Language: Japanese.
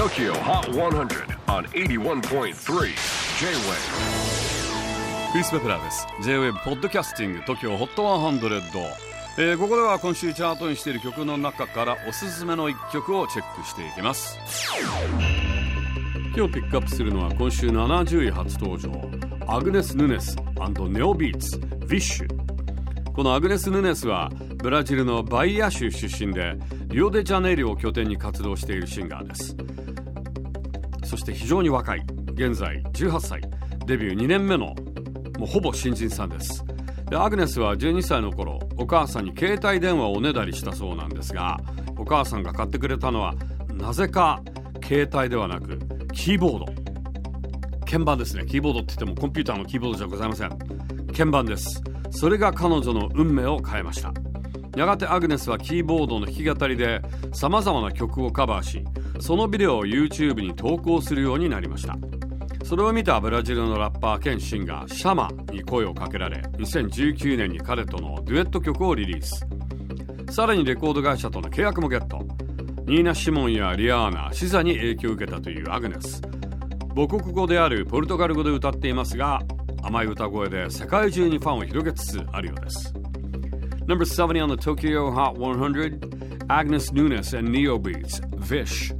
TOKYO HOT 100 on 81.3 J-WAVE. クリス・ベプラーです。J-WAVE ポッドキャスティング TOKYO HOT 100、えー、ここでは今週チャートインしている曲の中からおすすめの一曲をチェックしていきます。今日ピックアップするのは今週70位初登場アグネス・ヌネスネオビーツ・ヴィッシュこのアグネス・ヌネスはブラジルのバイア州出身でリオデジャネイロを拠点に活動しているシンガーです。そして非常に若い現在18歳デビュー2年目のもうほぼ新人さんです。でアグネスは12歳の頃お母さんに携帯電話をおねだりしたそうなんですがお母さんが買ってくれたのはなぜか携帯ではなくキーボード。鍵盤ですね。キーボードって言ってもコンピューターのキーボードじゃございません。鍵盤です。それが彼女の運命を変えました。やがてアグネスはキーボードの弾き語りでさまざまな曲をカバーしそのビデオを YouTube に投稿するようになりました。それを見たブラジルのラッパー兼シンガーシャマに声をかけられ2019年に彼とのデュエット曲をリリース。さらにレコード会社との契約もゲット。ニーナ・シモンやリアーナシザに影響を受けたというアグネス。母国語であるポルトガル語で歌っていますが甘い歌声で世界中にファンを広げつつあるようです。Number 70 on the Tokyo Hot 100 Agnes Nunes and Neo Beats Vish.